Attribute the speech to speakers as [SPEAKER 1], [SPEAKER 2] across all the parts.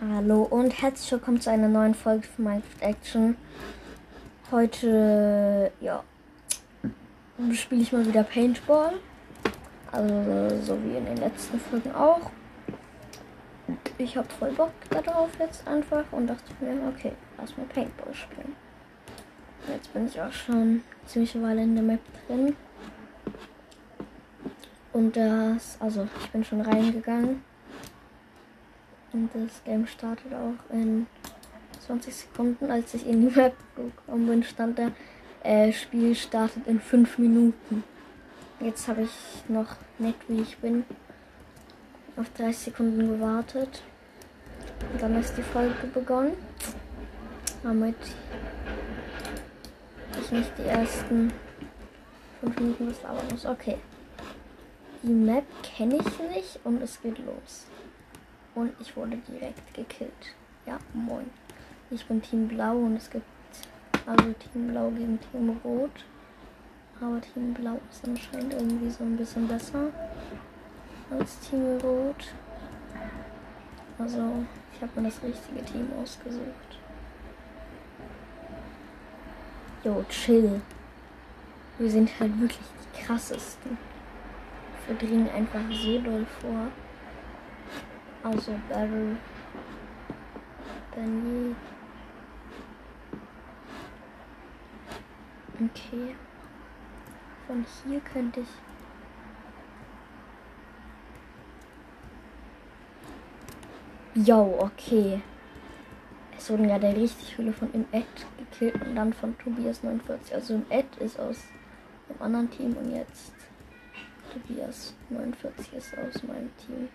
[SPEAKER 1] Hallo und herzlich willkommen zu einer neuen Folge von Minecraft Action. Heute, ja, spiele ich mal wieder Paintball. Also, so wie in den letzten Folgen auch. Ich habe voll Bock darauf jetzt einfach und dachte mir, okay, lass mal Paintball spielen. Jetzt bin ich auch schon ziemlich Weile in der Map drin. Und das, also ich bin schon reingegangen. Und das Game startet auch in 20 Sekunden. Als ich in die Map gekommen bin, stand da, äh, Spiel startet in 5 Minuten. Jetzt habe ich noch nett wie ich bin auf 30 Sekunden gewartet. Und dann ist die Folge begonnen. Damit ich nicht die ersten 5 Minuten was labern muss. Okay. Die Map kenne ich nicht und es geht los. Und ich wurde direkt gekillt. Ja, moin. Ich bin Team Blau und es gibt also Team Blau gegen Team Rot. Aber Team Blau ist anscheinend irgendwie so ein bisschen besser als Team Rot. Also, ich habe mir das richtige Team ausgesucht. Jo, chill. Wir sind halt wirklich die krassesten verdringen einfach so doll vor. Also Barrel, Benny. Okay. Von hier könnte ich. Jo, okay. Es wurden gerade richtig viele von im Ed gekillt und dann von Tobias 49. Also im Ed ist aus dem anderen Team und jetzt Tobias 49 ist aus meinem Team.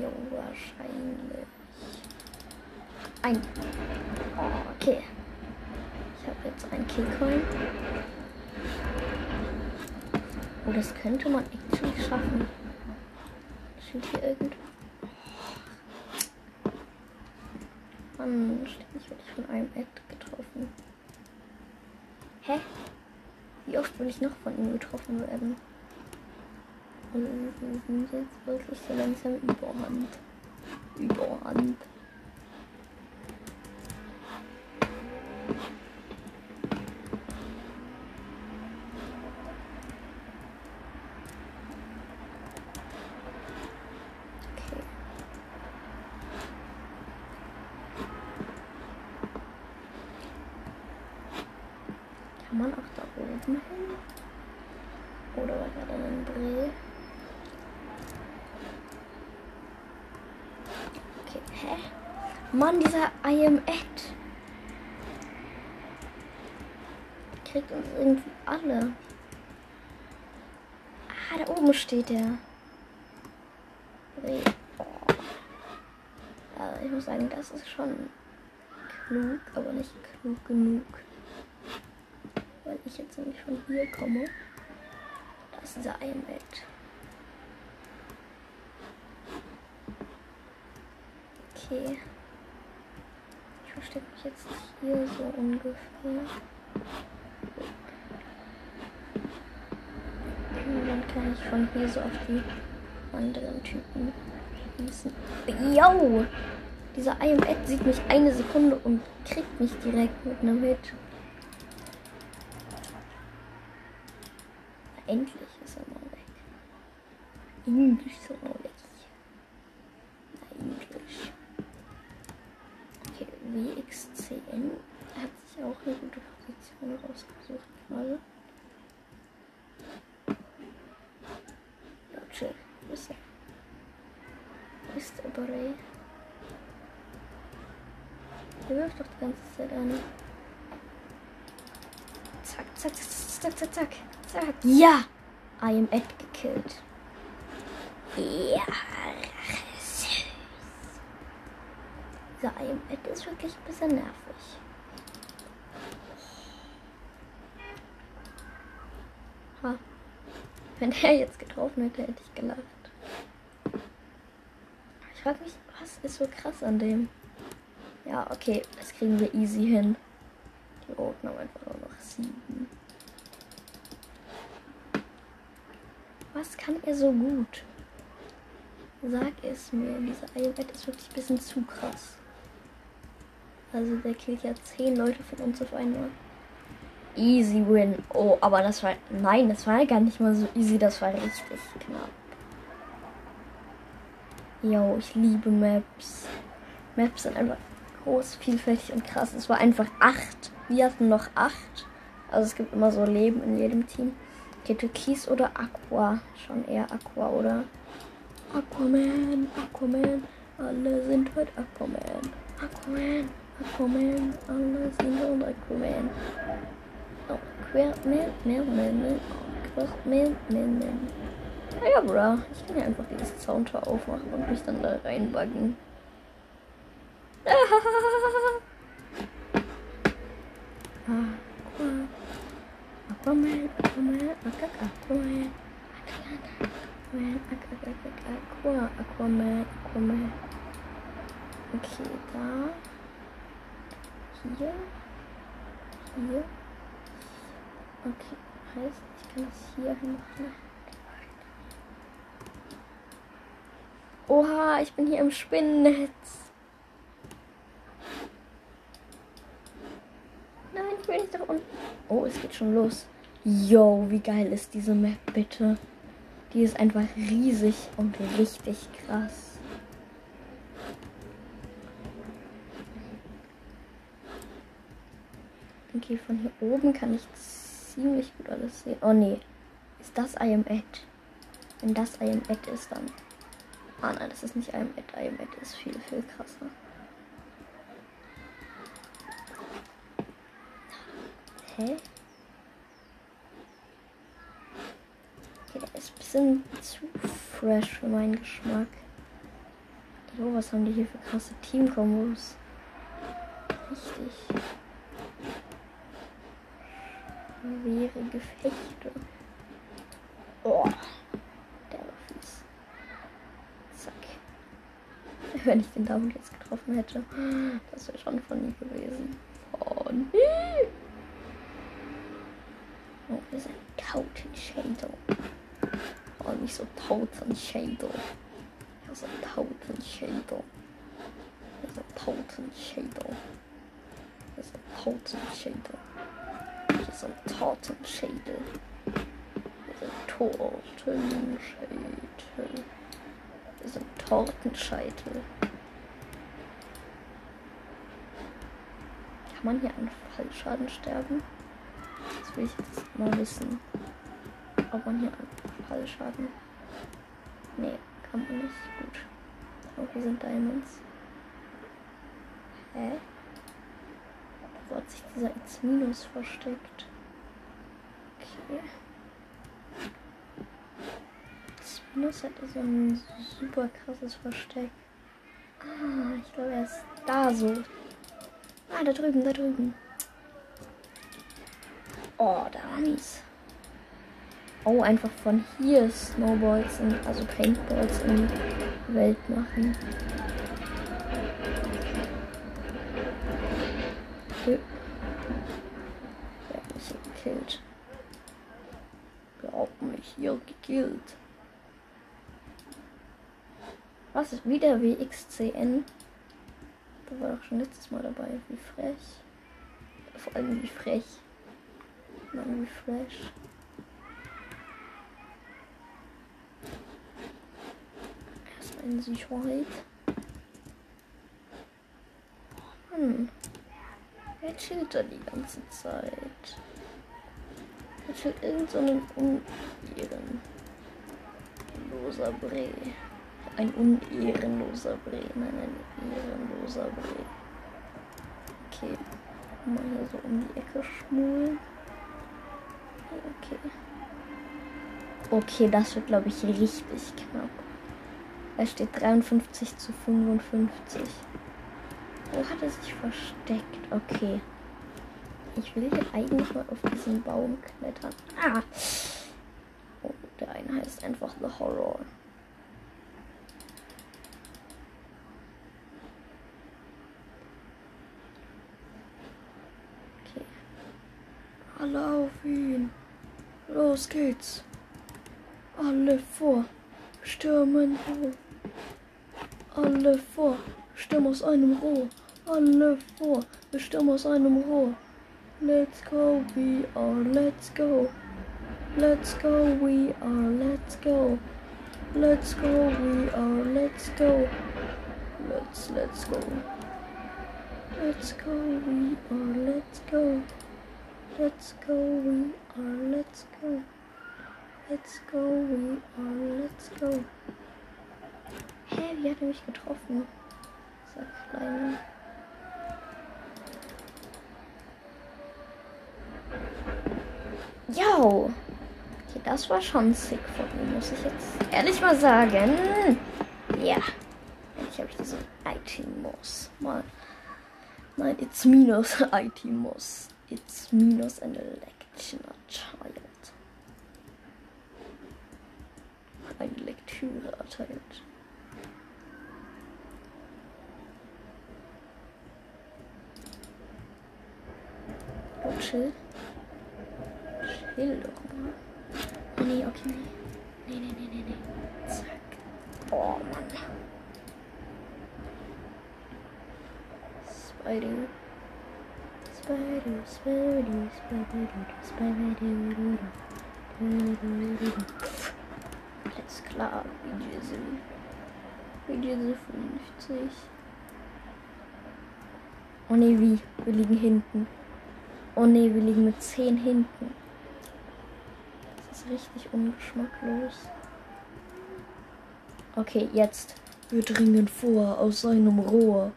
[SPEAKER 1] Jo, wahrscheinlich. Ein. Okay. Ich habe jetzt ein Killcoin. Oh, das könnte man actually schaffen. Steht hier irgendwo. Mann, ständig werde ich von einem Ad getroffen. Hä? Wie oft will ich noch von ihm getroffen werden? Und sind jetzt wirklich so langsam überhand. Überhand. Kann man auch da oben hin? Oder war gerade ein Dreh? Okay, hä? Mann, dieser I am Ed. Kriegt uns irgendwie alle. Ah, da oben steht er. Ja, ich muss sagen, das ist schon klug, aber nicht klug genug weil ich jetzt nämlich von hier komme. Da ist dieser Eiermet. Okay. Jetzt hier so ungefähr. Und dann kann ich von hier so auf die anderen Typen schießen. Yo! Dieser IMAD sieht mich eine Sekunde und kriegt mich direkt mit einem Hit. Endlich ist er mal weg. Englisch ist er mal weg. Na, Englisch. Okay, WXCN hat sich auch eine gute Gerade. Ja, chill. Wo ist er? Ist der Bray? Der wirft doch die ganze Zeit an. Zack, zack, zack, zack, zack, zack. Zack. Ja! I am Ed gekillt. Ja. Süß. Dieser I am Ed ist wirklich ein bisschen nervig. Ha. Wenn der jetzt getroffen hätte, hätte ich gelacht. Ich frage mich, was ist so krass an dem? Ja, okay, das kriegen wir easy hin. Die Roten haben einfach nur noch sieben. Was kann er so gut? Sag es mir, dieser Ayurved ist wirklich ein bisschen zu krass. Also der killt ja zehn Leute von uns auf einmal. Easy win. Oh, aber das war. Nein, das war gar nicht mal so easy, das war richtig knapp. Yo, ich liebe Maps. Maps sind einfach groß, vielfältig und krass. Es war einfach acht. Wir hatten noch acht. Also es gibt immer so Leben in jedem Team. Okay, Türkis oder Aqua? Schon eher Aqua, oder? Aquaman, Aquaman. Alle sind heute Aquaman. Aquaman, Aquaman. Alle sind heute Aquaman. Aquaman, Aquaman, Aquaman, Aquaman. Ja, bro. Ich kann ja einfach dieses Soundtor aufmachen und mich dann da reinbuggen. Aquaman, Aquaman, Aquaman, Aquaman, Aquaman, Aquaman, Aquaman. Okay, da. Hier. Hier. Okay, heißt, ich kann das hier machen. Oha, ich bin hier im Spinnennetz. Nein, ich will nicht da unten. Oh, es geht schon los. Yo, wie geil ist diese Map bitte? Die ist einfach riesig und richtig krass. Okay, von hier oben kann ich ziemlich gut alles sehen. Oh nee, ist das I am Ed? Wenn das I am Ed ist, dann Ah nein, das ist nicht IMAD. IMAD ist viel, viel krasser. Hä? Okay, der ist ein bisschen zu fresh für meinen Geschmack. Oh, was haben die hier für krasse Teamkombos? Richtig. Schwere Gefechte. Oh. wenn ich den Double jetzt getroffen hätte. Das wäre schon von nie gewesen. Oh nee. Oh, wir sind Tautenschädel. Oh, nicht so Tautenschädel. Ja, so Tautenschädel. Ja, so Tautenschädel. Ja, so Tautenschädel. Hier so ein Tortenschädel. So Tortenschädel so ein Tortenscheitel. Kann man hier an Fallschaden sterben? Das will ich jetzt mal wissen. Ob man hier an Fallschaden. Nee, kann man nicht. Gut. Oh, hier sind Diamonds. Hä? Hat sich dieser X- versteckt? Okay. Minus hatte so ein super krasses Versteck. Ah, ich glaube, er ist da so. Ah, da drüben, da drüben. Oh, da mies. Oh, einfach von hier Snowballs, in, also Paintballs in die Welt machen. Okay. Ich mich gekillt. Glaub mich, hier gekillt. Was ist wieder WXCN? Da war doch schon letztes Mal dabei. Wie frech. Vor allem wie frech. Nein, wie fresh. Erstmal in Sicherheit. Mann. Wer chillt da die ganze Zeit? Er chillt irgend so Unieren. Loser Bree. Ein unehrenloser Bre. Nein, ein ehrenloser Bre. Okay. Mal hier so um die Ecke schmulen. Okay. Okay, das wird, glaube ich, richtig knapp. Da steht 53 zu 55. Wo hat er sich versteckt? Okay. Ich will hier eigentlich mal auf diesen Baum klettern. Ah! Oh, der eine heißt einfach The Horror. Alle auf ihn. Los geht's. Alle vor. Stürmen hoch. Alle vor, stimmen aus einem Rohr. Alle vor, wir stimmen aus einem Rohr. Let's go, we are, let's go. Let's go, we are, let's go. Let's go, we are, let's go. Let's, let's go. Let's go, we are, let's go. Let's go, we are, let's go. Let's go, we are, let's go. Hä, wie hat er mich getroffen? Sag kleiner. Yo! Okay, das war schon sick von mir, muss ich jetzt ehrlich mal sagen. Ja. Ich habe diese IT-Moss mal. Nein, it's minus IT-Moss. It's minus an election child. Eine Lektüre erteilt. Oh, chill. Mal. Oh, nee, okay, nee. Nee, nee, nee, nee, nee. Zack. Oh, Mann. Spider. Spider, Spider, Spider, Spider, Alles klar, wie diese. Wie diese 50. Oh ne, wie? Wir liegen hinten. Oh ne, wir liegen mit 10 hinten richtig ungeschmacklos. Okay, jetzt. Wir dringen vor aus seinem Rohr.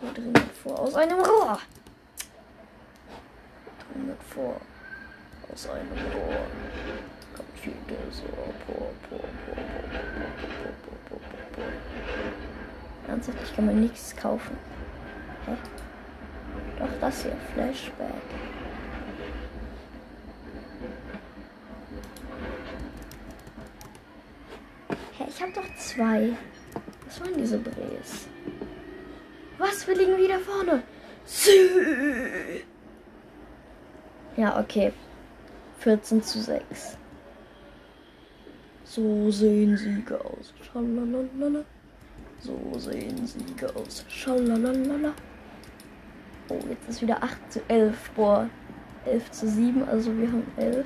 [SPEAKER 1] Wir dringen vor aus einem Rohr. Wir dringen vor aus einem Rohr. Kommt wieder so. Ernsthaft, ich kann mir nichts kaufen. Hä? Doch das hier, Flashback. Ich hab doch zwei. Was waren diese Brees? Was? Wir liegen wieder vorne. Ja, okay. 14 zu 6. So sehen Siege aus. Schalalala. So sehen Siege aus. Schalalala. Oh, jetzt ist wieder 8 zu 11. Boah. 11 zu 7, also wir haben 11.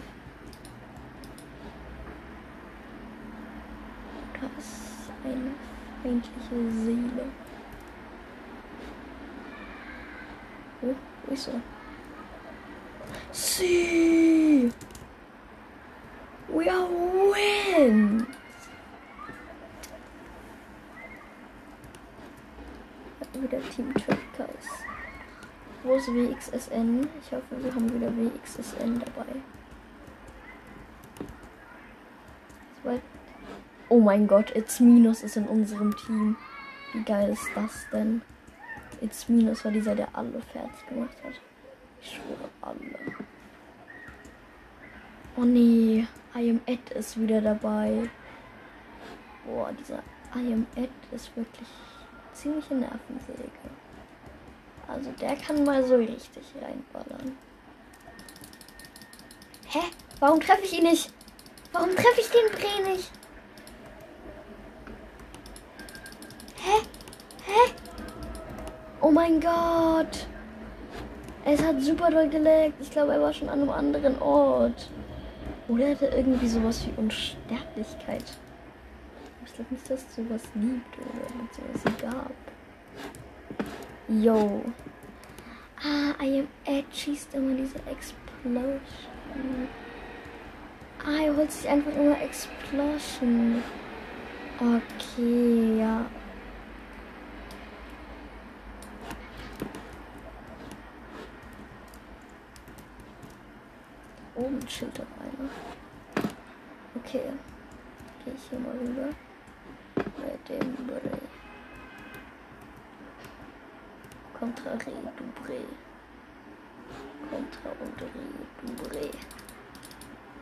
[SPEAKER 1] Da ist eine feindliche Seele. Oh, wo ist er? See! We are win! Wieder Team Turkers. Wo ist WXSN? Ich hoffe, wir haben wieder WXSN dabei. Oh mein Gott, It's Minus ist in unserem Team. Wie geil ist das denn? It's Minus war dieser, der alle fertig gemacht hat. Ich schwöre alle. Oh nee, I am Ed ist wieder dabei. Boah, dieser I am Ed ist wirklich ziemliche Nervensäge. Also der kann mal so richtig reinballern. Hä? Warum treffe ich ihn nicht? Warum treffe ich den Dreh nicht? Hä? Hä? Oh mein Gott. Es hat super doll geleckt. Ich glaube, er war schon an einem anderen Ort. Oder er hatte irgendwie sowas wie Unsterblichkeit. Ich glaube nicht, dass es sowas gibt oder sowas gab. Yo. Ah, I am Ed schießt immer diese Explosion. Ah, er holt sich einfach immer Explosion. Okay, ja. Oben chillt doch einer. Okay. Gehe ich hier mal rüber. Mit dem Bray. Contra Re Dubré. Contra und Re Dubré.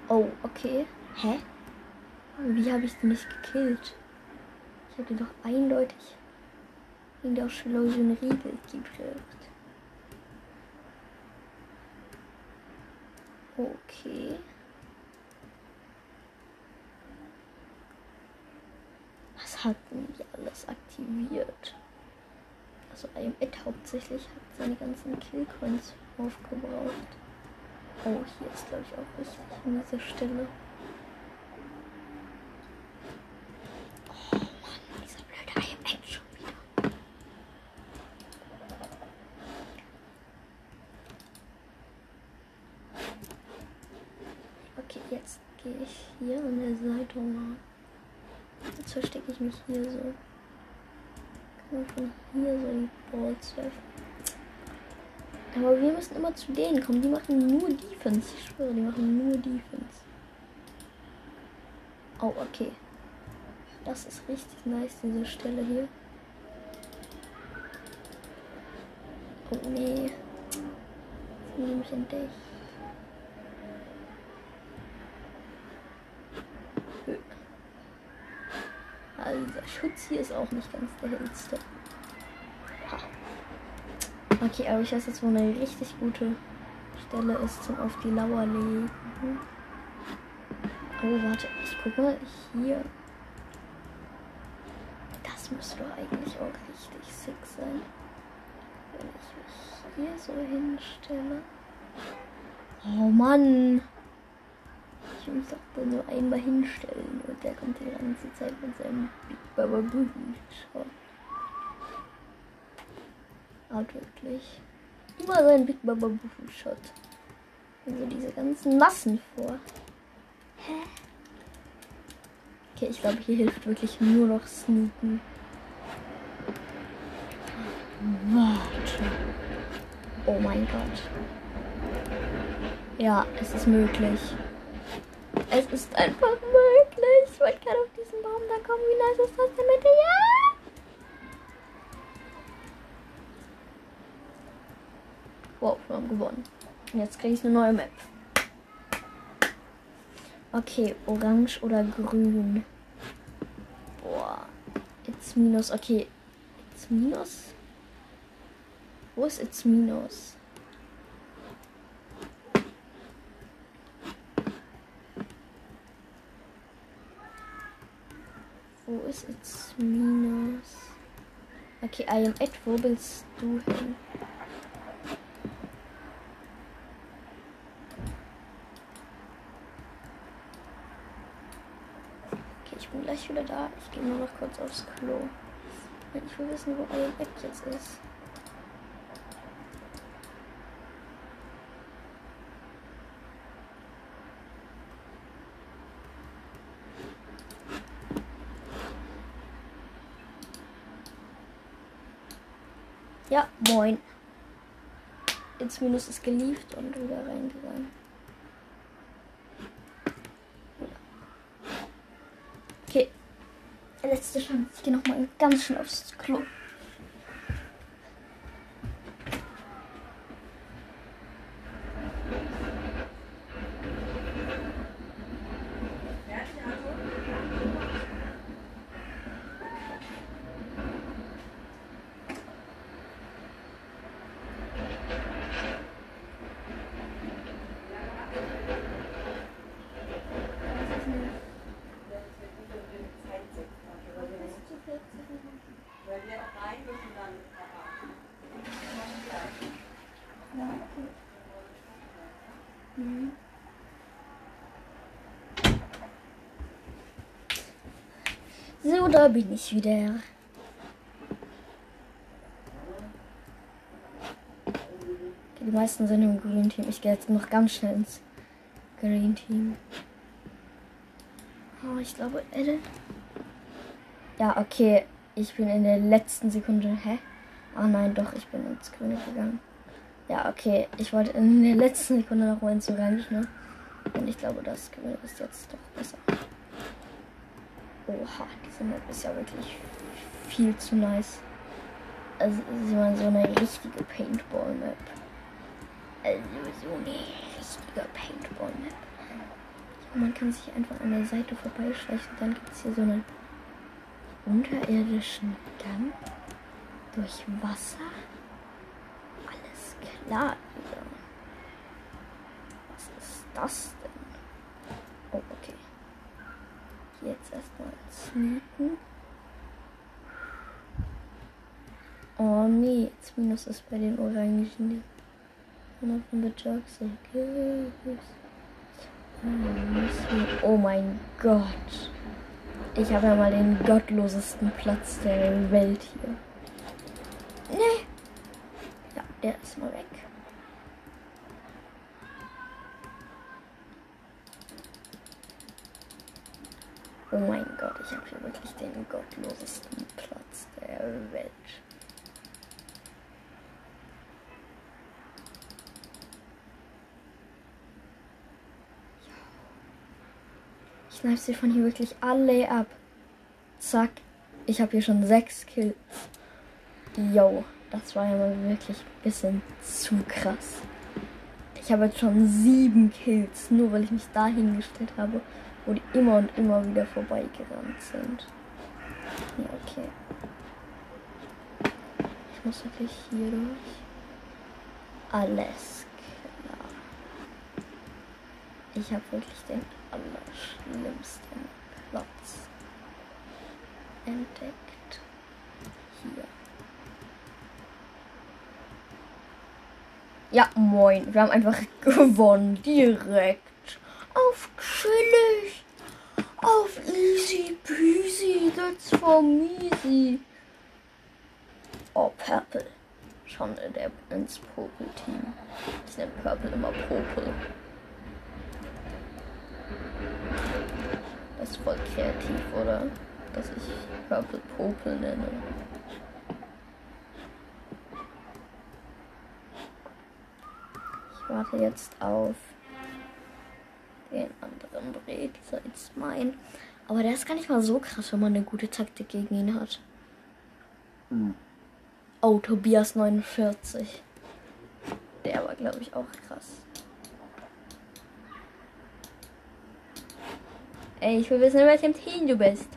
[SPEAKER 1] Oh, okay. Hä? Wie habe ich den nicht gekillt? Ich habe den doch eindeutig in der Explosion Riegel getrifft. Okay. Was hat irgendwie alles aktiviert? Also IMIT hauptsächlich hat seine ganzen Killcoins aufgebraucht. Oh, hier ist glaube ich auch richtig an dieser Stelle. Ich mich hier so. Kann man von hier so die Balls werfen. Aber wir müssen immer zu denen kommen. Die machen nur Defense. Ich schwöre, die machen nur Defense. Oh, okay. Das ist richtig nice, diese Stelle hier. Oh nee. Sie haben mich entdeckt. Also dieser Schutz hier ist auch nicht ganz der hellste. Okay, aber ich weiß jetzt, wo eine richtig gute Stelle ist zum auf die Lauer legen. Oh, warte, ich guck mal hier. Das müsste doch eigentlich auch richtig sick sein. Wenn ich mich hier so hinstelle. Oh Mann. Ich muss doch da nur einmal hinstellen und der kommt die ganze Zeit mit seinem Big Baba Booty. Art wirklich. Immer sein Big Baba Bufu Shot. Also diese ganzen Massen vor. Hä? Okay, ich glaube, hier hilft wirklich nur noch Sneaken. Warte. Oh mein Gott. Ja, es ist möglich. Es ist einfach möglich. Ich wollte gerade auf diesen Baum da kommen. Wie nice ist das denn bitte? Ja! Wow, wir haben gewonnen. Jetzt kriege ich eine neue Map. Okay, orange oder grün. Boah, it's minus. Okay, it's minus. Wo ist it's minus? Wo ist it's minus? Okay, I am at. Wo willst du hin? gleich wieder da. Ich gehe nur noch kurz aufs Klo. Ich will wissen, wo euer Bett jetzt ist. Ja, moin. Jetzt Minus ist geliefert und wieder reingegangen. letzte Chance. Ich gehe nochmal ganz schnell aufs Klo. So, da bin ich wieder. Die meisten sind im Green Team. Ich gehe jetzt noch ganz schnell ins Green Team. Oh, ich glaube, Edit. Ja, okay. Ich bin in der letzten Sekunde. Hä? Ah nein, doch, ich bin ins Grüne gegangen. Ja, okay. Ich wollte in der letzten Sekunde noch mal ins Orange, ne? Und ich glaube, das Grüne ist jetzt doch besser. Oha, diese Map ist ja wirklich viel zu nice. Also ist immer so eine richtige Paintball-Map. Also so eine richtige Paintball-Map. Man kann sich einfach an der Seite vorbeischleichen. Dann gibt es hier so einen unterirdischen Gang durch Wasser. Alles klar. Was ist das denn? Oh, okay jetzt erstmal sneaken. Oh nee, jetzt minus ist bei den Orangen. Und von der Jerks. Oh mein Gott. Ich habe ja mal den gottlosesten Platz der Welt hier. Nee. Ja, der ist mal weg. Oh mein Gott, ich habe hier wirklich den gottlosesten Platz der Welt. Ich snipe sie von hier wirklich alle ab. Zack. Ich habe hier schon sechs Kills. Yo, das war ja mal wirklich ein bisschen zu krass. Ich habe jetzt schon sieben Kills, nur weil ich mich dahingestellt habe wo die immer und immer wieder vorbeigerannt sind. Ja, okay. Ich muss wirklich hier durch. Alles klar. Ich habe wirklich den allerschlimmsten Platz entdeckt. Hier. Ja, moin. Wir haben einfach gewonnen. Direkt. Auf chillig. Auf easy peasy. That's for easy. Oh, Purple. Schon in der, ins Purple-Team. Ich nenne Purple immer Purple. Das ist voll kreativ, oder? Dass ich Purple Purple nenne. Ich warte jetzt auf den anderen Bret als mein. Aber der ist gar nicht mal so krass, wenn man eine gute Taktik gegen ihn hat. Mhm. Oh, Tobias 49. Der war, glaube ich, auch krass. Ey, ich will wissen, in welchem Team du bist.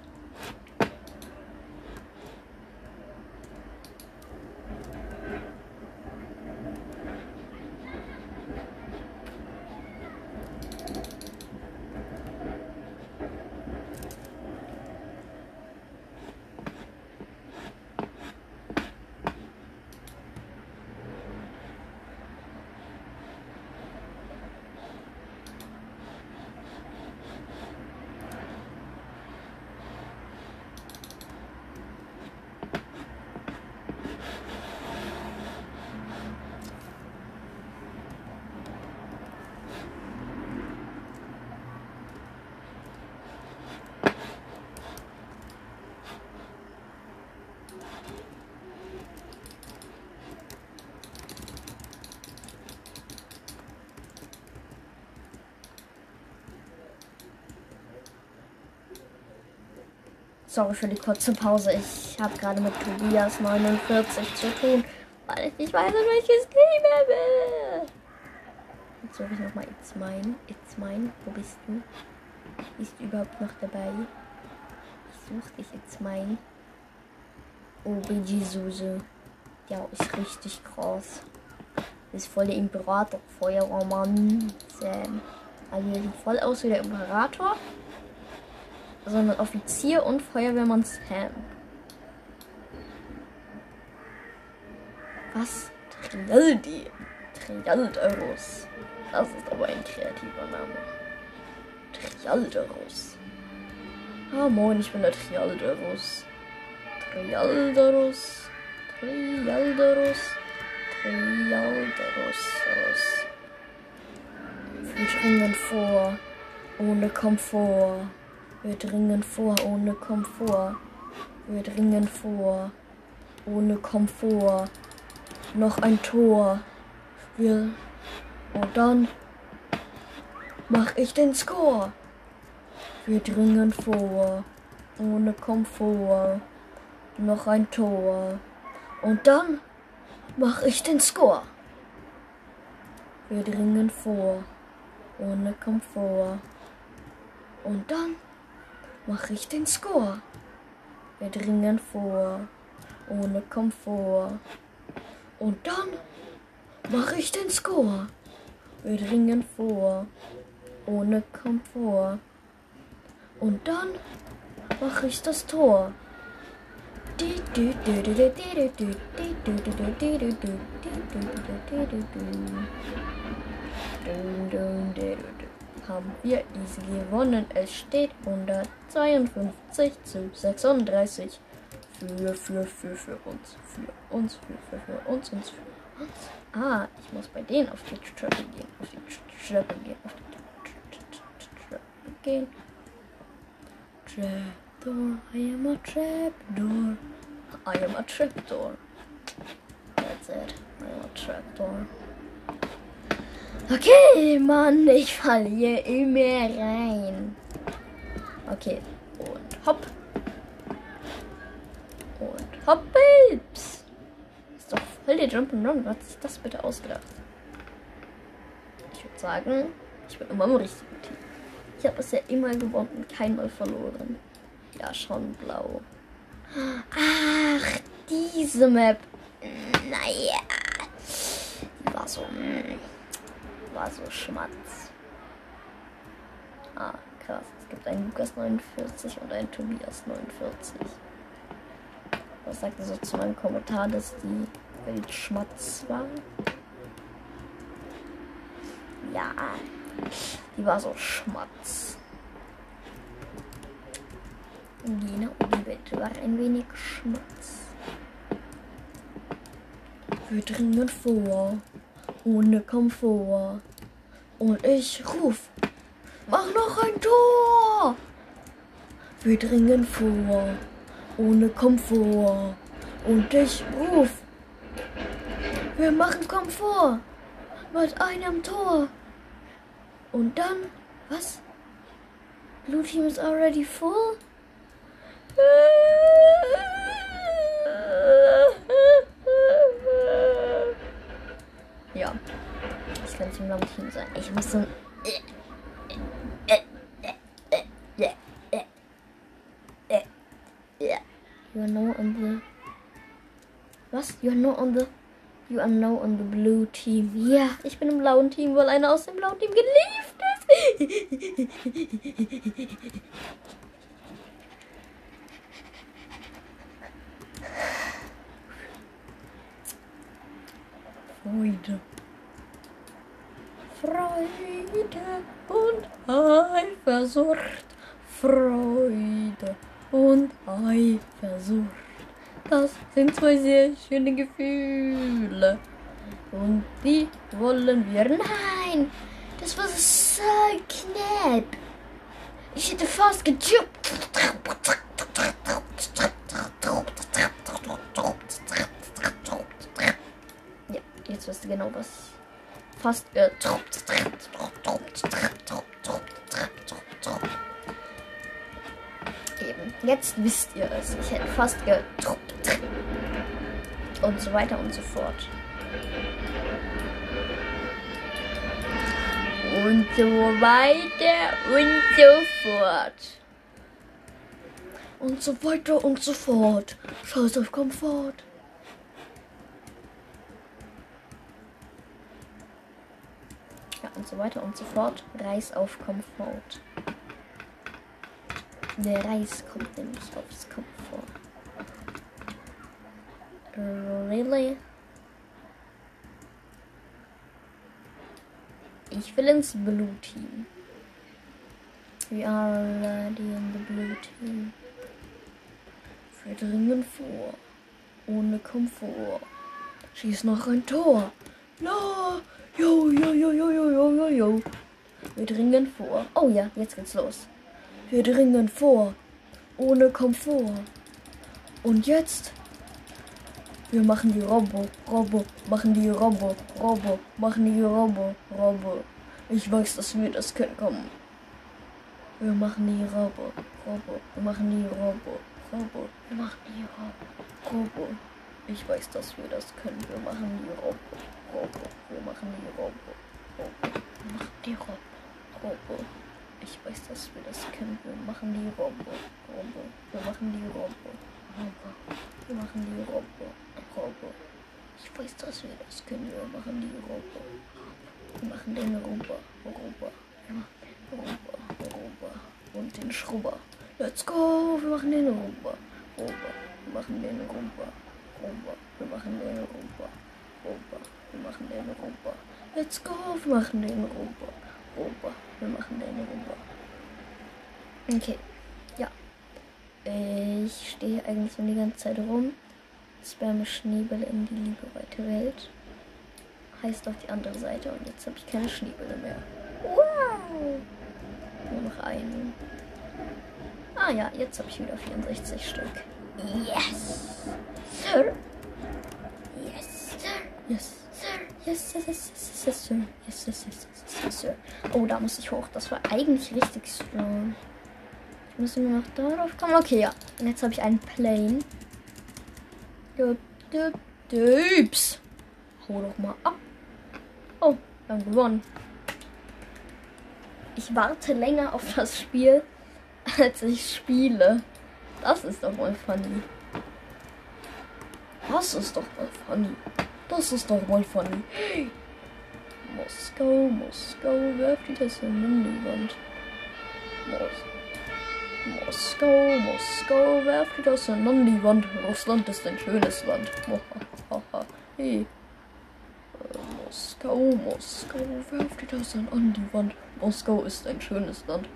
[SPEAKER 1] Sorry für die kurze Pause. Ich habe gerade mit Tobias 49 zu tun, weil ich nicht weiß, in welches er will. Jetzt suche ich nochmal It's Mine. It's Mine. Wo bist du? Bist du überhaupt noch dabei? Ich suche dich It's Mine. Oh, Suse. Ja, ist richtig krass. Ist voll der Imperator. Feuermann. Sam. Also, sieht voll aus wie der Imperator sondern Offizier und Feuerwehrmann Sam. Was? Trialdi. Trialderus. Das ist aber ein kreativer Name. Trialderus. Ah, moin, ich bin der Trialderus. Trialderus. Trialderus. Trialderus. Wir dringen vor. Ohne Komfort. Wir dringen vor ohne Komfort. Wir dringen vor ohne Komfort. Noch ein Tor. Wir. Und dann mach ich den Score. Wir dringen vor ohne Komfort. Noch ein Tor. Und dann mach ich den Score. Wir dringen vor ohne Komfort. Und dann mache ich den Score. Wir dringen vor, ohne Komfort. Und dann mache ich den Score. Wir dringen vor, ohne Komfort. Und dann mache ich das Tor. Haben wir easy gewonnen. Es steht 152 zu 36 für, für, für, für uns. Für uns, für, für, für uns, uns, für uns. Ah, ich muss bei denen auf die Treppe gehen. Auf die Treppe gehen. Auf die Treppe gehen. Trapdoor, I am a trapdoor. I am a trapdoor. That's it. I am a trapdoor. Okay, Mann, ich falle hier immer rein. Okay, und hopp. Und hopp, Ist doch voll der Jump'n'Run. Was ist das bitte ausgedacht? Ich würde sagen, ich bin immer im richtigen Team. Ich habe bisher immer gewonnen, keinmal verloren. Ja, schon blau. Ach, diese Map. Naja. Die war so. War so schmatz. Ah, krass. Es gibt einen Lukas 49 und einen Tobias 49. Was sagt ihr so zu meinem Kommentar, dass die Welt schmatz war? Ja, die war so schmatz. Und die Welt war ein wenig schmatz. Wir dringen vor, ohne Komfort. Und ich ruf, mach noch ein Tor! Wir dringen vor, ohne Komfort. Und ich ruf, wir machen Komfort mit einem Tor. Und dann, was? Blue Team is already full? Ja, ich kann blauen Team sein. Ich muss so. You are no on the. Was? You are no on the. You are no on the blue team. Ja, ich bin im blauen Team, weil einer aus dem blauen Team gelieft ist. Freude. Freude und Eifersucht. Freude und Eifersucht. Das sind zwei sehr schöne Gefühle. Und die wollen wir. Nein! Das war so knapp. Ich hätte fast gejumpt. Jetzt weißt du genau was. Fast getroppt. Eben, jetzt wisst ihr es. Ich hätte fast getroppt. Und so weiter und so fort. Und so weiter und so fort. Und so weiter und so fort. Scheiß auf Komfort. Und so weiter und so fort. Reis auf Komfort. Der Reis kommt nämlich aufs Komfort. Really? Ich will ins Blue Team. We are already in the Blue Team. Wir dringen vor. Ohne Komfort. Schieß noch ein Tor. La. Jo, jo, jo, jo, jo, jo, jo, jo. Wir dringen vor. Oh ja, jetzt geht's los. Wir dringen vor. Ohne Komfort. Und jetzt? Wir machen die Robo, Robo, machen die Robo, Robo, machen die Robo, Robo. Ich weiß, dass wir das können. Komm. Wir machen die Robo, Robo, wir machen die Robo, Robo, wir machen die Robo, Robo. Ich weiß, dass wir das können. Wir machen die Robo, Robo, wir machen die Robo, Robo, wir machen die Robo, Robo. Ich weiß, dass wir das können. Wir machen die Robo, Robo, wir machen die Robo, Robo, wir machen die Robo, Robo. Ich weiß, dass wir das können. Wir machen die Robo. Wir machen den Robo, Robo. Robo, Robo. Und den Schrubber. Let's go. Wir machen den Robo, Robo. Wir machen den Rumba. Rumba. Wir machen den Rumba. Rumba. Wir machen den Rumba. Let's go. Wir machen den Rumba. Rumba. Wir machen den Rumba. Okay. Ja. Ich stehe eigentlich so die ganze Zeit rum. Spamme Schneebälle in die liebe weite Welt. Heißt auf die andere Seite und jetzt habe ich keine Schneebälle mehr. Wow! Nur noch einen. Ah ja, jetzt habe ich wieder 64 Stück. Yes! Sir! Yes, Sir! Yes, Sir! Yes, yes, yes, yes, yes, Sir! Yes, yes, yes, yes, yes, Sir! Oh, da muss ich hoch. Das war eigentlich richtig strong. Ich muss nur noch darauf kommen. Okay, ja. Und jetzt habe ich einen Plane. Düp, düp, düps. Hau doch mal ab. Oh, wir haben gewonnen. Ich warte länger auf das Spiel, als ich spiele. Das ist doch mal funny. Das ist doch mal funny. Das ist doch mal funny. Moskau, Moskau, werf die Tasse in die Wand. Mos Moskau, Moskau, werf die Tasse an die Wand. Russland ist ein schönes Land. hey. Äh, Moskau, Moskau, werf die Tasse an die Wand. Moskau ist ein schönes Land.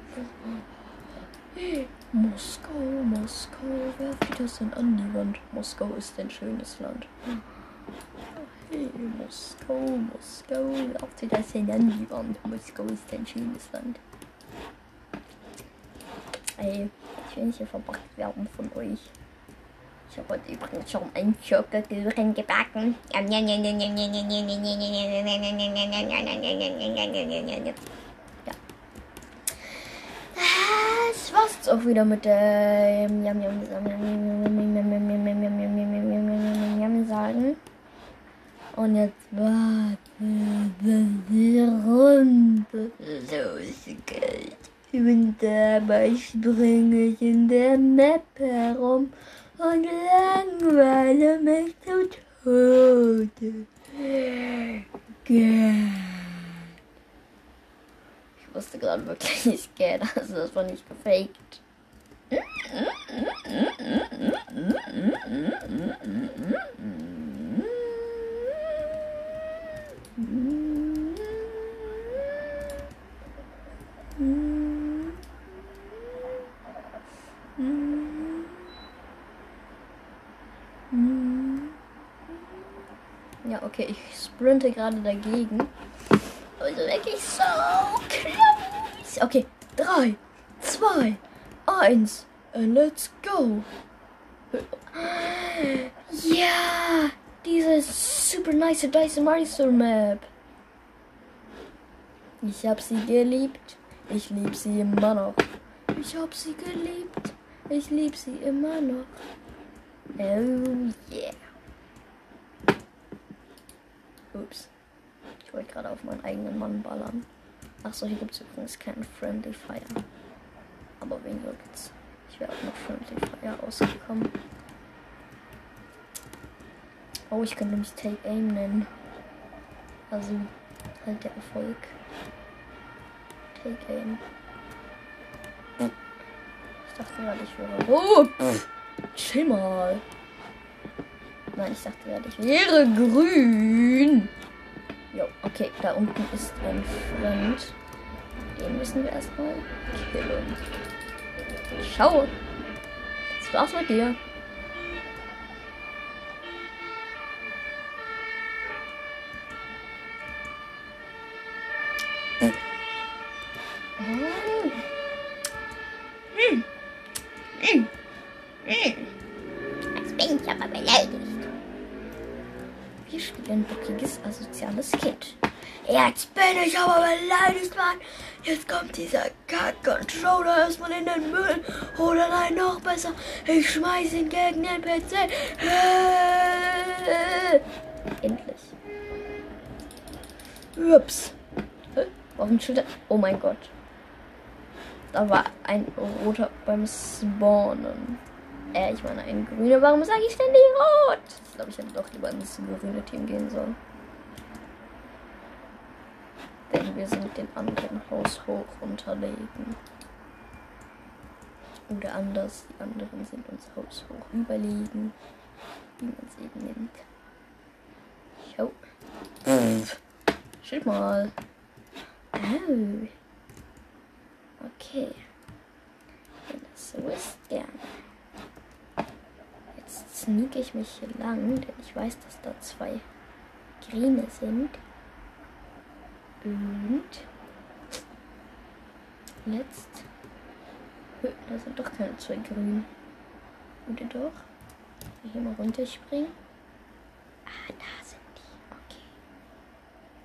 [SPEAKER 1] Moskau, Moskau, werf die Tasse an die Wand. Moskau ist ein schönes Land. Hey, Moskau, Moskau, werf die Tasse an die Wand. Moskau ist ein schönes Land. Ey, ich will nicht hier verpackt werden von euch. Ich habe heute übrigens schon ein Schokokuchen gebacken. Das war's auch wieder mit dem Jam Jam sagen. Und jetzt warten. So ist Geld. Und dabei springe ich in der Map herum und langweile mich zu Tode. Gern. Wusste gerade wirklich nicht gern, also das war nicht gefaked. Ja, okay, ich sprinte gerade dagegen. Also wirklich so close. Okay, drei, zwei, eins, and let's go. Ja, diese super nice Dice Marisol Map. Ich hab sie geliebt. Ich lieb sie immer noch. Ich hab sie geliebt. Ich lieb sie immer noch. Oh yeah. Ups. Ich wollte gerade auf meinen eigenen Mann ballern. Achso, hier gibt es übrigens keinen Friendly Fire. Aber wen juckt's? Ich wäre auch mit Friendly Fire ausgekommen. Oh, ich könnte mich Take Aim nennen. Also halt der Erfolg. Take Aim. Ich dachte gerade, ich wäre. Oh! Pff, chill. Nein, ich dachte gerade, ich wäre grün. Okay, da unten ist ein Freund. Den müssen wir erstmal killen. Schau. Das war's mit dir. Ich schmeiß ihn gegen den PC. Endlich. Ups. Warum steht Oh mein Gott. Da war ein roter beim Spawnen. Äh, ich meine ein grüner. Warum sage ich ständig rot? Ich glaube, ich hätte doch lieber ins grüne Team gehen sollen. Denn wir sind dem anderen Haus hoch unterlegen. Oder anders, die anderen sind uns haushoch überlegen, wie man es eben nennt. Schau. Schild mal. Oh. Okay. Wenn das so ist, gerne. Jetzt sneak ich mich hier lang, denn ich weiß, dass da zwei Grine sind. Und jetzt. Da sind doch keine zwei Grün. Oder doch? Hier mal runterspringen. Ah, da sind die. Okay.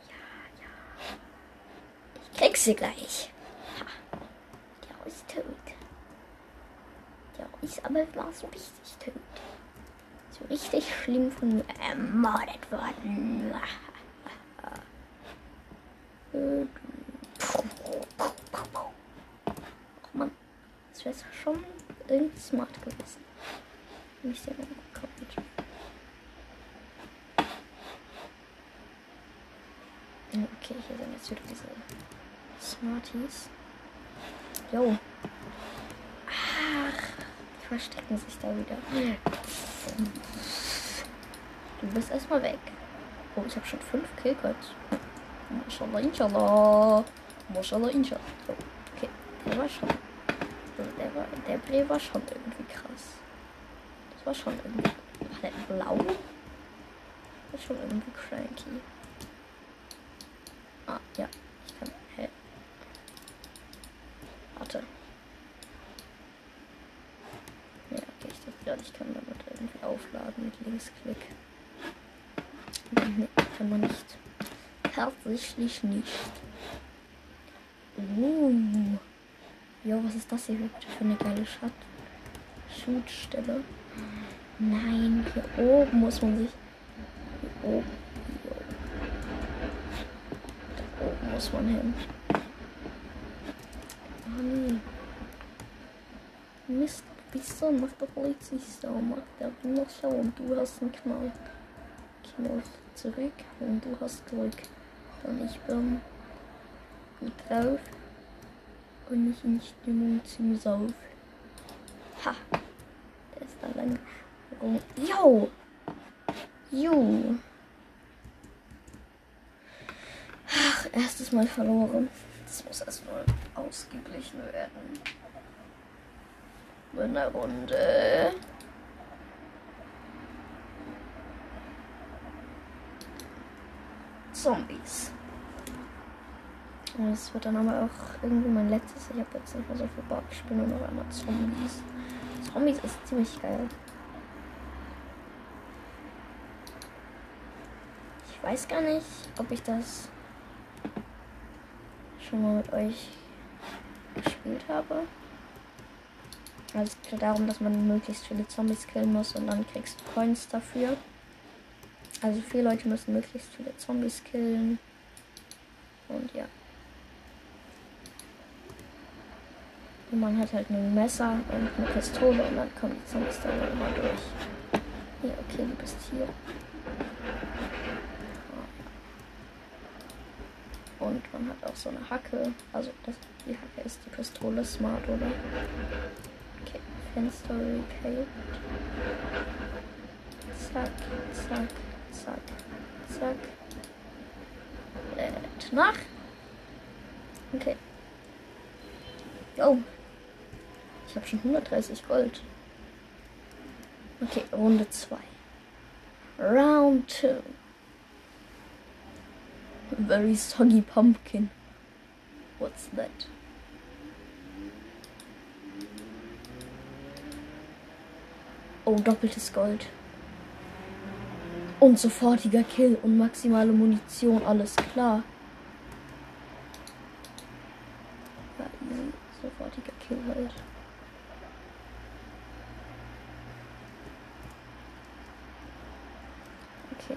[SPEAKER 1] Ja, ja. Ich krieg sie gleich. Der ist tot. Der ist aber war so richtig tot. So richtig schlimm von mir ermordet worden. Ach man, das wäre schon irgendwie smart gewesen. Nicht sehr gekommen. Okay, hier sind jetzt wieder diese Smarties. Jo. Ach, die verstecken sich da wieder. Du bist erstmal weg. Oh, ich habe schon fünf Killcoins. Mashallah, inshallah. Mashallah, inshallah. So, okay, der war schon. Der, war, der Bree war schon irgendwie krass. Das war schon irgendwie. Ach, der blau? Das ist schon irgendwie cranky. Ah, ja. Ich kann. Hä? Warte. Ja, okay, ich dachte gerade, ich kann damit irgendwie aufladen mit Linksklick. Nee, kann man nicht. Tatsächlich nicht. Uh. Jo, was ist das hier für eine geile Schat Shootstelle? Nein, hier oben muss man sich. Hier oben. Oben. Da oben muss man hin. Oh nee. Mist, Bisse, mach doch richtig so. Mach der noch so und du hast einen Knall. Knall zurück und du hast Glück. Und ich bin gut drauf und nicht in Stimmung zum Sauf. Ha! Der ist da lang. Jo! Jo! Ach, erstes Mal verloren. Das muss erstmal ausgeglichen werden. In der Runde. Zombies. Und das wird dann aber auch irgendwie mein letztes. Ich habe jetzt nicht mehr so viel Bock. Ich bin nur noch einmal Zombies. Zombies ist ziemlich geil. Ich weiß gar nicht, ob ich das schon mal mit euch gespielt habe. Also es geht darum, dass man möglichst viele Zombies killen muss und dann kriegst du Coins dafür. Also viele Leute müssen möglichst viele Zombies killen. Und ja. Und man hat halt ein Messer und eine Pistole und dann kommen die Zombies dann immer durch. Ja, okay, du bist hier. Und man hat auch so eine Hacke. Also das, die Hacke ist die Pistole smart, oder? Okay, Fenster repaid. Zack, zack, zack, zack. Lädt nach. Okay. Oh. Ich habe schon 130 Gold. Okay, Runde 2. Round 2. Very soggy pumpkin. What's that? Oh, doppeltes Gold. Und sofortiger Kill und maximale Munition, alles klar. Ja. Sofortiger Kill halt. Okay,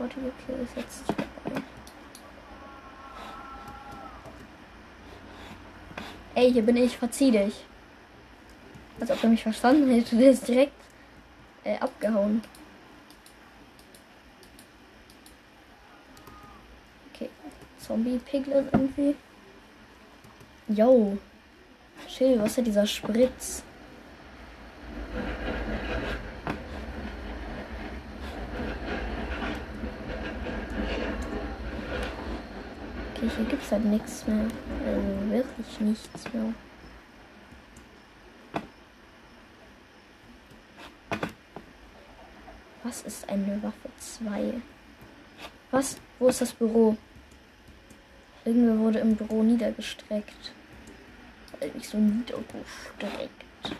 [SPEAKER 1] sofortiger Kill ist jetzt vorbei. Ey, hier bin ich, verzieh dich. Als ob er mich verstanden hätte, der ist direkt äh, abgehauen. Okay, Zombie-Piglet irgendwie. Yo. Chill, was ist dieser Spritz? Okay, hier gibt es halt nichts mehr. Also wirklich nichts mehr. Was ist eine Waffe 2? Was? Wo ist das Büro? Irgendwer wurde im Büro niedergestreckt. Nicht so niedergestreckt.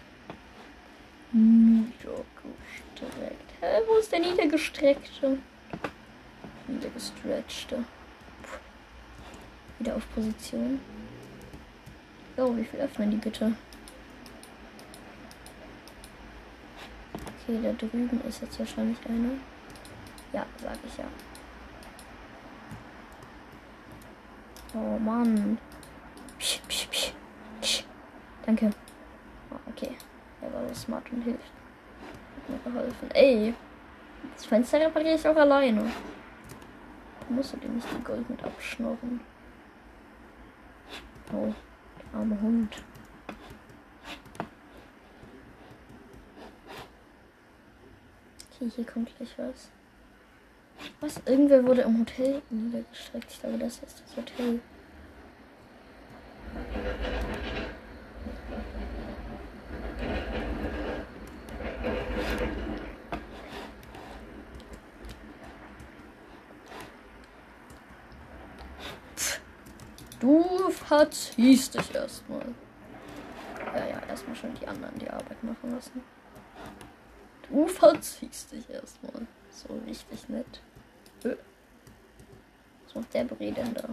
[SPEAKER 1] Niedergestreckt. Hä, wo ist der Niedergestreckte? Niedergestretchte. Wieder auf Position. Oh, wie viel öffnen die bitte? Okay, da drüben ist jetzt wahrscheinlich einer. Ja, sag ich ja. Oh Mann. Psch, psch, psch, psch. Danke. Oh, okay. Er war so smart und hilft. Hat mir geholfen. Ey. Das Fenster repariere ich auch alleine. Da musst du dir nicht die Gold mit abschnorren. Oh, der arme Hund. Okay, hier kommt gleich was. Was? Irgendwer wurde im Hotel niedergestreckt. Ich glaube, das ist das Hotel. Du verziehst dich erstmal. Ja, ja, erstmal schon die anderen die Arbeit machen lassen. Du verziehst dich erstmal. So richtig nett. Was macht der Bre denn da?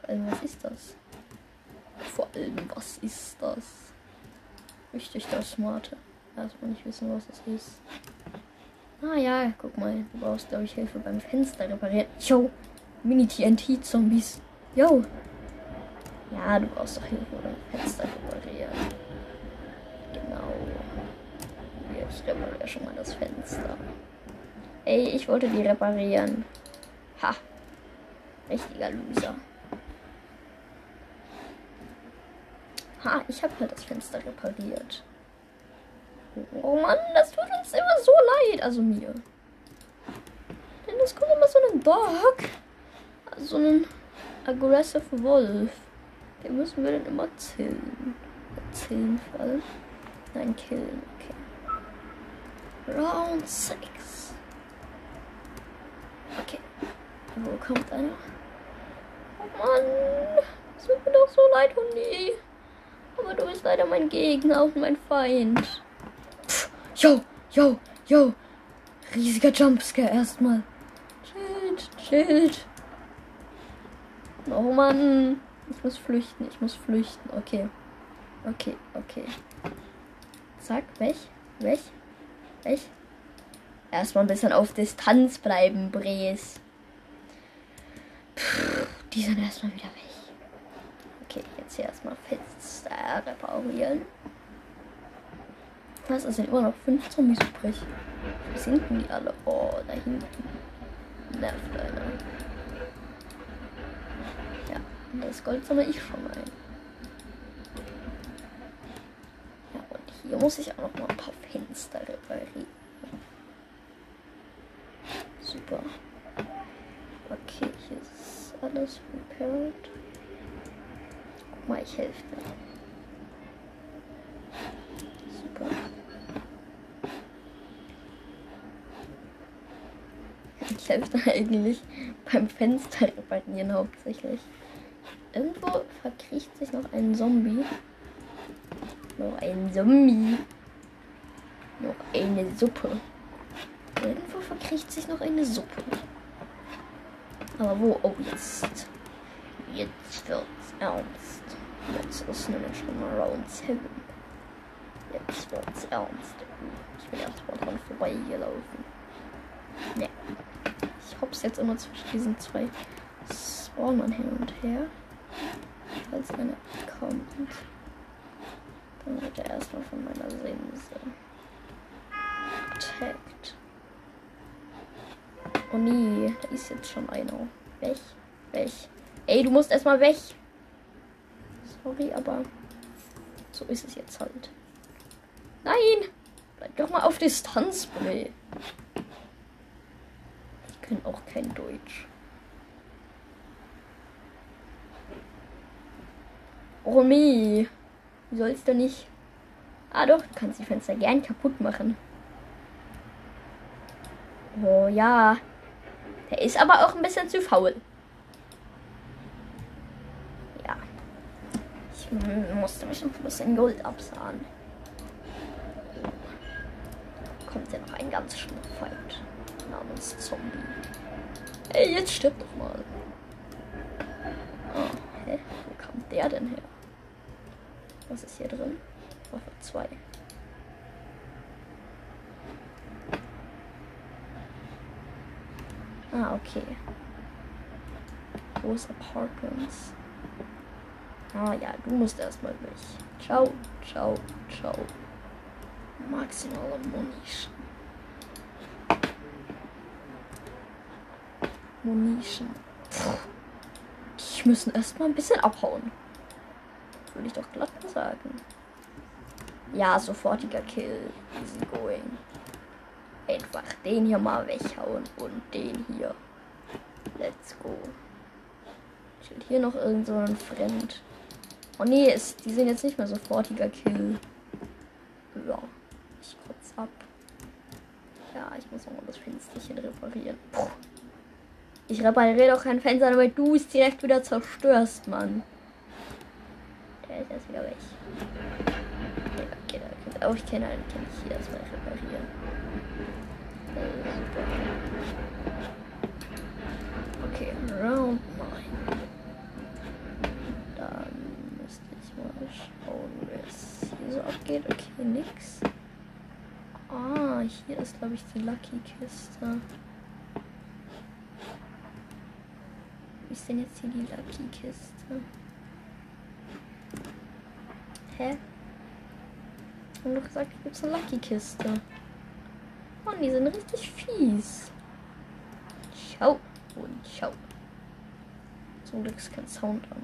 [SPEAKER 1] Vor allem, was ist das? Vor allem, was ist das? Richtig das Smarte. Erstmal nicht wissen, was das ist. Ah ja, guck mal. Du brauchst, glaube ich, Hilfe beim Fenster reparieren. Yo, Mini-TNT-Zombies. Yo. Ja, du brauchst doch Hilfe beim Fenster reparieren. Genau. Ich repariere schon mal das Fenster. Ey, ich wollte die reparieren. Ha. Richtiger Loser. Ha, ich habe halt das Fenster repariert. Oh Mann, das tut uns immer so leid. Also mir. Denn es kommt immer so ein Dog. So ein aggressive Wolf. Den müssen wir dann immer zählen. Zählen fallen. Nein, killen. Okay. Round 6. Okay. Wo kommt einer? Oh Mann. Es tut mir doch so leid, Hundi. Aber du bist leider mein Gegner und mein Feind. Pff, yo, yo, yo. Riesiger Jumpscare erstmal. Chillt, chillt. Oh Mann. Ich muss flüchten, ich muss flüchten. Okay. Okay, okay. Zack, weg, weg, weg. Erstmal ein bisschen auf Distanz bleiben, Bres. die sind erstmal wieder weg. Okay, jetzt hier erstmal fest reparieren. Was? Es sind immer noch fünf Zombies übrig. Wo sind denn die alle? Oh, da hinten. Nervt einer. Das Gold sammle ich schon ein. Ja, und hier muss ich auch noch mal ein paar Fenster reparieren. Super. Okay, hier ist alles repaired. Guck mal, ich helfe dir. Super. Ich helfe da eigentlich beim Fenster reparieren hauptsächlich. Irgendwo verkriecht sich noch ein Zombie. Noch ein Zombie. Noch eine Suppe. Irgendwo verkriecht sich noch eine Suppe. Aber wo? Oh, jetzt. Jetzt wird's ernst. Jetzt ist nämlich schon mal Round 7. Jetzt wird's ernst. Ich bin erstmal dran vorbeigelaufen. Ne. Ich hops jetzt immer zwischen diesen zwei Spawnern hin und her. Falls einer kommt. Dann wird er erstmal von meiner Sense attacked. Oh nee, da ist jetzt schon einer. Weg, weg. Ey, du musst erstmal weg. Sorry, aber so ist es jetzt halt. Nein! Bleib doch mal auf Distanz, Bre. Die können auch kein Deutsch. Nee. Du sollst du nicht. Ah doch, du kannst die Fenster gern kaputt machen. Oh ja. Der ist aber auch ein bisschen zu faul. Ja. Ich musste mich ein bisschen Gold absahen. Kommt ja noch ein ganz schlimmer Feind namens Zombie. Ey, jetzt stirb doch mal. Oh, hä? Wo kam der denn her? Was ist hier drin? Waffe 2. Ah, okay. Große Apartments. Ah ja, du musst erstmal weg. Ciao, ciao, ciao. Maximale Munition. Munition. Die müssen erstmal ein bisschen abhauen. Würde ich doch glatt sagen. Ja, sofortiger Kill. Easy going. Einfach den hier mal weghauen und den hier. Let's go. Chillt hier noch irgend so ein Fremd. Oh nee, ist, die sind jetzt nicht mehr sofortiger Kill. Ja, ich kurz ab. Ja, ich muss nochmal das Fensterchen reparieren. Puh. Ich repariere doch kein Fenster, weil du es direkt wieder zerstörst, Mann. Der ist wieder weg. Ja, okay, da auch ich kenne einen, kann ich hier erstmal reparieren. Okay, Round 9. Dann müsste ich mal schauen, wer es hier so abgeht. Okay, nix. Ah, hier ist, glaube ich, die Lucky-Kiste. Wie ist denn jetzt hier die Lucky-Kiste? Hä? Ich habe doch gesagt, hier gibt es eine Lucky-Kiste. Mann, die sind richtig fies. Ciao und ciao. Zum Glück ist kein Sound an.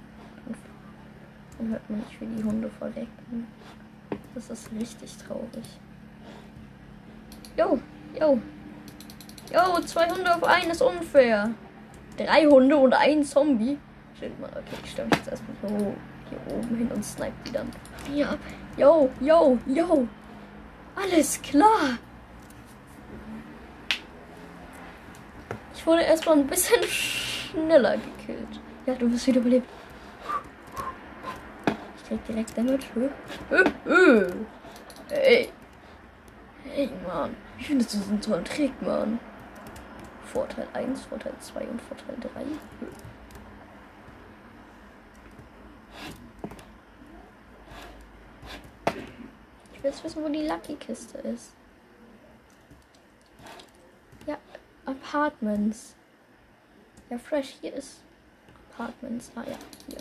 [SPEAKER 1] Dann hört man nicht, wie die Hunde verrecken. Das ist richtig traurig. Jo, jo. Jo, zwei Hunde auf einen ist unfair. Drei Hunde und ein Zombie. Stimmt mal, okay, ich stelle mich jetzt erstmal so hier oben hin und snipe die dann. Ja, yo, yo, yo. Alles klar. Ich wurde erstmal ein bisschen schneller gekillt. Ja, du bist wieder überlebt. Ich krieg direkt damit. Ey. Hey, Mann. Wie findest du diesen tollen Trick, Mann? Vorteil 1, Vorteil 2 und Vorteil 3. jetzt wissen, wo die Lucky-Kiste ist. Ja, Apartments. Ja, Fresh, hier ist Apartments. Ah ja, hier.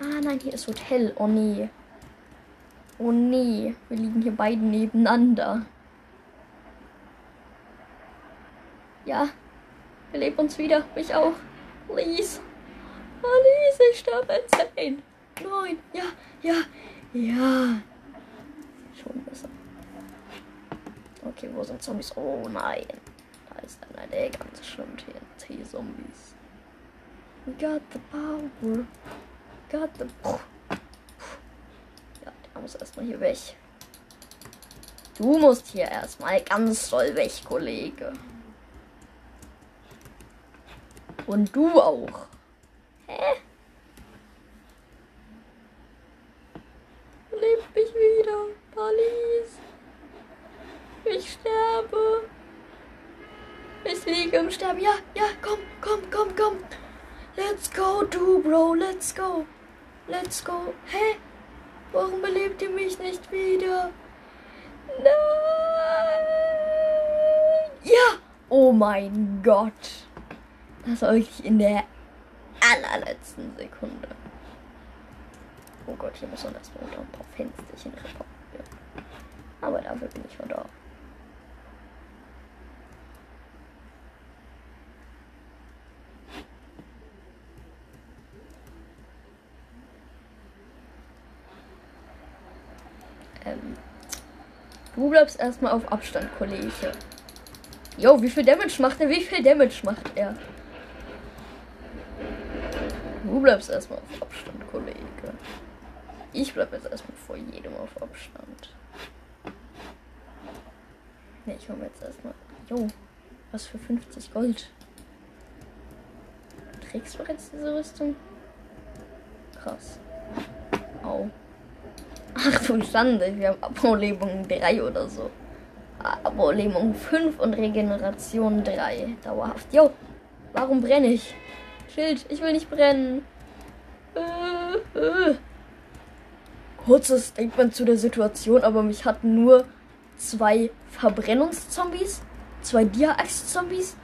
[SPEAKER 1] Ah nein, hier ist Hotel. Oh nee. Oh nee, wir liegen hier beide nebeneinander. Ja, beleb uns wieder. Mich auch. Please. Please, ich sterbe in 10. 9. Ja, ja, ja. Schon besser. Okay, wo sind Zombies? Oh nein. Da ist einer der ganz schlimm TNT-Zombies. We got the power. Got the. Ja, der muss erstmal hier weg. Du musst hier erstmal ganz doll weg, Kollege. Und du auch. Hä? Lebt mich wieder, Palis. Ich sterbe. Ich liege im Sterben. Ja, ja, komm, komm, komm, komm. Let's go, du, Bro. Let's go. Let's go. Hä? Warum belebt ihr mich nicht wieder? Nein. Ja. Oh mein Gott. Das war wirklich in der allerletzten Sekunde. Oh Gott, hier muss man erstmal unter ein paar Fensterchen reparieren. Aber dafür bin ich schon da. Ähm, du bleibst erstmal auf Abstand, Kollege. Jo, wie viel Damage macht er? Wie viel Damage macht er? Du bleibst erstmal auf Abstand, Kollege. ich bleibe jetzt erstmal vor jedem auf Abstand. Ne, ich hole mir jetzt erstmal. Jo, was für 50 Gold. Du trägst bereits diese Rüstung? Krass. Au. Ach du Schande, wir haben Abbaulebung 3 oder so. Abbaulebung 5 und Regeneration 3. Dauerhaft. Jo, warum brenne ich? Schild, ich will nicht brennen. Äh, äh. Kurzes Statement zu der Situation, aber mich hatten nur zwei Verbrennungszombies, zwei Dia-Axt-Zombies,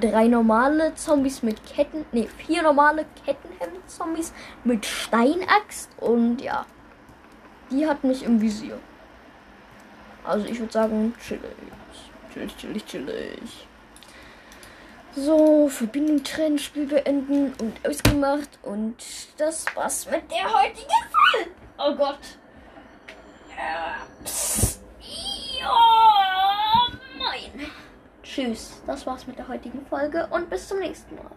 [SPEAKER 1] drei normale Zombies mit Ketten, ne, vier normale Kettenhemd-Zombies mit Steinaxt und ja, die hat mich im Visier. Also ich würde sagen, chillig. Chillig, chillig, chillig. So, Verbindung trennen, Spiel beenden und ausgemacht. Und das war's mit der heutigen Folge. Oh Gott. Ja, mein. Tschüss. Das war's mit der heutigen Folge und bis zum nächsten Mal.